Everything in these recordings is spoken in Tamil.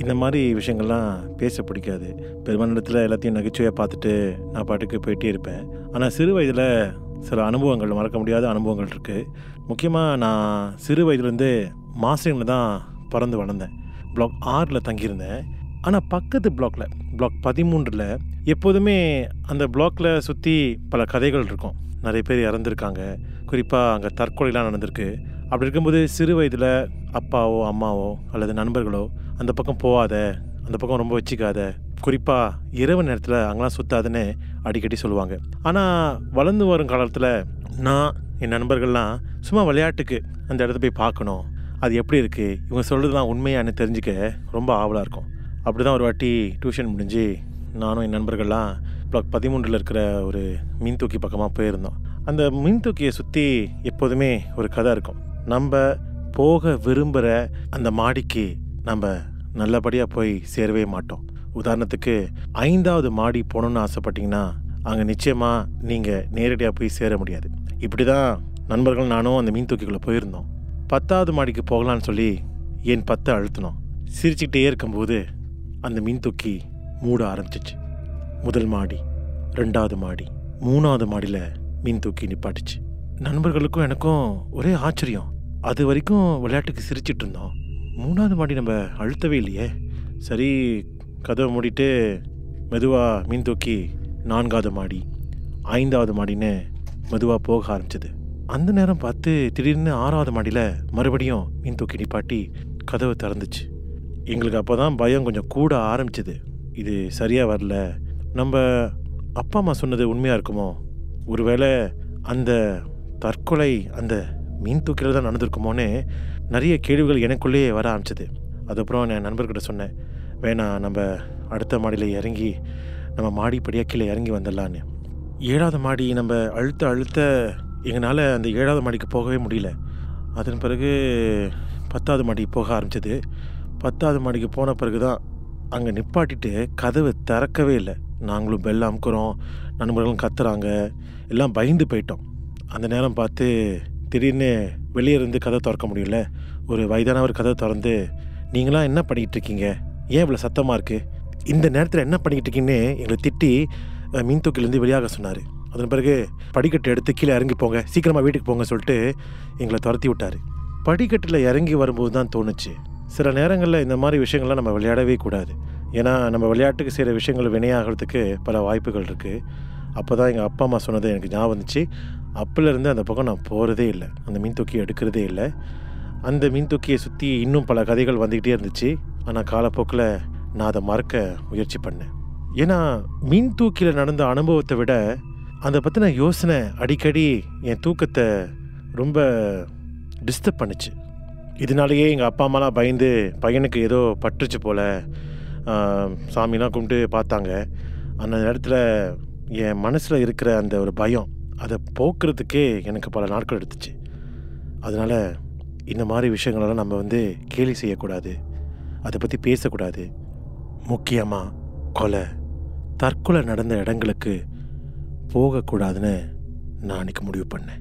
இந்த மாதிரி விஷயங்கள்லாம் பேச பிடிக்காது. பெருமாநிலத்தில் எல்லாத்தையும் நகைச்சுவையாக பார்த்துட்டு நான் பாட்டுக்கு போயிட்டே இருப்பேன். ஆனால் சிறு வயதில் சில அனுபவங்கள் மறக்க முடியாத அனுபவங்கள் இருக்குது முக்கியமாக நான் சிறு வயதுலேருந்து மாஸ்டரிங்கில் தான் பிறந்து வளர்ந்தேன். பிளாக் ஆறில் தங்கியிருந்தேன். ஆனால் பக்கத்து பிளாக்ல பிளாக் பதிமூன்றில் எப்போதுமே அந்த பிளாக்ல சுற்றி பல கதைகள் இருக்கும். நிறைய பேர் இறந்துருக்காங்க. குறிப்பாக அங்கே தற்கொலைலாம் நடந்திருக்கு. அப்படி இருக்கும்போது சிறு வயதில் அப்பாவோ அம்மாவோ அல்லது நண்பர்களோ அந்த பக்கம் போகாத அந்த பக்கம் ரொம்ப வச்சுக்காத. குறிப்பாக இரவு நேரத்தில் அங்கெல்லாம் சுத்தாதுன்னு அடிக்கடி சொல்லுவாங்க. ஆனால் வளர்ந்து வரும் காலத்தில் நான் என் நண்பர்கள்லாம் சும்மா விளையாட்டுக்கு அந்த இடத்த போய் பார்க்கணும். அது எப்படி இருக்குது இவங்க சொல்கிறதுலாம் உண்மையானு தெரிஞ்சுக்க ரொம்ப ஆவலாக இருக்கும். அப்படி தான் ஒரு வாட்டி டியூஷன் முடிஞ்சு நானும் என் நண்பர்கள்லாம் பிளாக் பதிமூன்றில் இருக்கிற ஒரு மீன் தூக்கி பக்கமாக போயிருந்தோம். அந்த மீன் தூக்கியை சுற்றி எப்போதுமே ஒரு கதை இருக்கும். நம்ம போக விரும்புகிற அந்த மாடிக்கு நம்ம நல்லபடியாக போய் சேரவே மாட்டோம். உதாரணத்துக்கு ஐந்தாவது மாடி போகணுன்னு ஆசைப்பட்டீங்கன்னா அங்கே நிச்சயமாக நீங்கள் நேரடியாக போய் சேர முடியாது. இப்படி தான் நண்பர்கள் நானும் அந்த மீன் தூக்கிக்குள்ளே போயிருந்தோம். பத்தாவது மாடிக்கு போகலான்னு சொல்லி என் பத்தை அழுத்தினோம். சிரிச்சுக்கிட்டே இருக்கும்போது அந்த மீன் தூக்கி மூட ஆரம்பிச்சிச்சு. முதல் மாடி ரெண்டாவது மாடி மூணாவது மாடியில் மீன் தூக்கி நிப்பாட்டுச்சு. நண்பர்களுக்கும் எனக்கும் ஒரே ஆச்சரியம். அது வரைக்கும் விளையாட்டுக்கு சிரிச்சிட்டு இருந்தோம். மூணாவது மாடி நம்ம அழுத்தவே இல்லையே. சரி கதவை மூடிட்டு மெதுவாக மீன் தூக்கி நான்காவது மாடி ஐந்தாவது மாடின்னு மெதுவாக போக ஆரம்பிச்சது. அந்த நேரம் பார்த்து திடீர்னு ஆறாவது மாடியில் மறுபடியும் மீன் தூக்கி நிப்பாட்டி கதவை திறந்துச்சு. எங்களுக்கு அப்போ தான் பயம் கொஞ்சம் கூட ஆரம்பிச்சது. இது சரியாக வரல. நம்ம அப்பா அம்மா சொன்னது உண்மையாக இருக்குமோ? ஒருவேளை அந்த தற்கொலை அந்த மீன் தூக்கிறது தான் நடந்திருக்குமோன்னு நிறைய கேள்விகள் எனக்குள்ளேயே வர ஆரம்பிச்சது. அதுக்கப்புறம் என் நண்பர்கிட்ட சொன்னேன் வேணாம் நம்ம அடுத்த மாடியில் இறங்கி நம்ம மாடிப்படியாக கீழே இறங்கி வந்துடலான்னு. ஏழாவது மாடி நம்ம அழுத்த அழுத்த எங்களால் அந்த ஏழாவது மாடிக்கு போகவே முடியல. அதன் பிறகு பத்தாவது மாடி போக ஆரம்பிச்சது. பத்தாவது மாடிக்கு போன பிறகு தான் அங்கே நிப்பாட்டிட்டு கதவு திறக்கவே இல்லை. நாங்களும் பெல் அமுக்குறோம் நண்பர்களும் கத்துறாங்க எல்லாம் பயந்து போயிட்டோம். அந்த நேரம் பார்த்து திடீர்னு வெளியே இருந்து கதை திறக்க முடியல. ஒரு வயதானவர் கதை திறந்து நீங்களாம் என்ன பண்ணிக்கிட்டு இருக்கீங்க? ஏன் இவ்வளோ சத்தமாக இருக்குது இந்த நேரத்தில் என்ன பண்ணிக்கிட்டு இருக்கீங்கன்னு எங்களை திட்டி மீன் தூக்கிலேருந்து வெளியாக சொன்னார். அதன் பிறகு படிக்கட்டு எடுத்து கீழே இறங்கி போங்க சீக்கிரமாக வீட்டுக்கு போங்க சொல்லிட்டு எங்களை துரத்தி விட்டார். படிக்கட்டில் இறங்கி வரும்போது தான் தோணுச்சு. சில நேரங்களில் இந்த மாதிரி விஷயங்கள்லாம் நம்ம விளையாடவே கூடாது. ஏன்னா நம்ம விளையாட்டுக்கு செய்கிற விஷயங்கள் வினையாகிறதுக்கு பல வாய்ப்புகள் இருக்குது அப்போ தான் எங்கள் அப்பா அம்மா சொன்னது எனக்கு ஞாபகம் வந்துச்சு. அப்போலேருந்து அந்த பக்கம் நான் போகிறதே இல்லை. அந்த மீன் தூக்கி எடுக்கிறதே இல்லை. அந்த மீன் தூக்கியை சுற்றி இன்னும் பல கதைகள் வந்துக்கிட்டே இருந்துச்சு. ஆனால் காலப்போக்கில் நான் அதை மறக்க முயற்சி பண்ணேன். ஏன்னா மீன் தூக்கியில் நடந்த அனுபவத்தை விட அதை பற்றின யோசனை அடிக்கடி என் தூக்கத்தை ரொம்ப டிஸ்டர்ப் பண்ணுச்சு. இதனாலேயே எங்கள் அப்பா அம்மாலாம் பயந்து பையனுக்கு ஏதோ பட்டுருச்சு போல் சாமிலாம் கும்பிட்டு பார்த்தாங்க. அந்த நேரத்தில் என் மனசில் இருக்கிற அந்த ஒரு பயம் அதை போக்குறதுக்கே எனக்கு பல நாட்கள் எடுத்துச்சு. அதனால் இந்த மாதிரி விஷயங்களெல்லாம் நம்ம வந்து கேலி செய்யக்கூடாது. அதை பற்றி பேசக்கூடாது. முக்கியமாக கொலை தற்கொலை நடந்த இடங்களுக்கு போகக்கூடாதுன்னு நான் அன்றைக்கி முடிவு பண்ணேன்.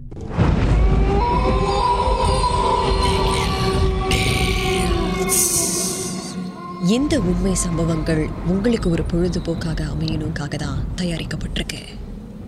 இந்த உண்மை சம்பவங்கள் உங்களுக்கு ஒரு பொழுதுபோக்காக அமையணுக்காக தான் தயாரிக்கப்பட்டிருக்கு.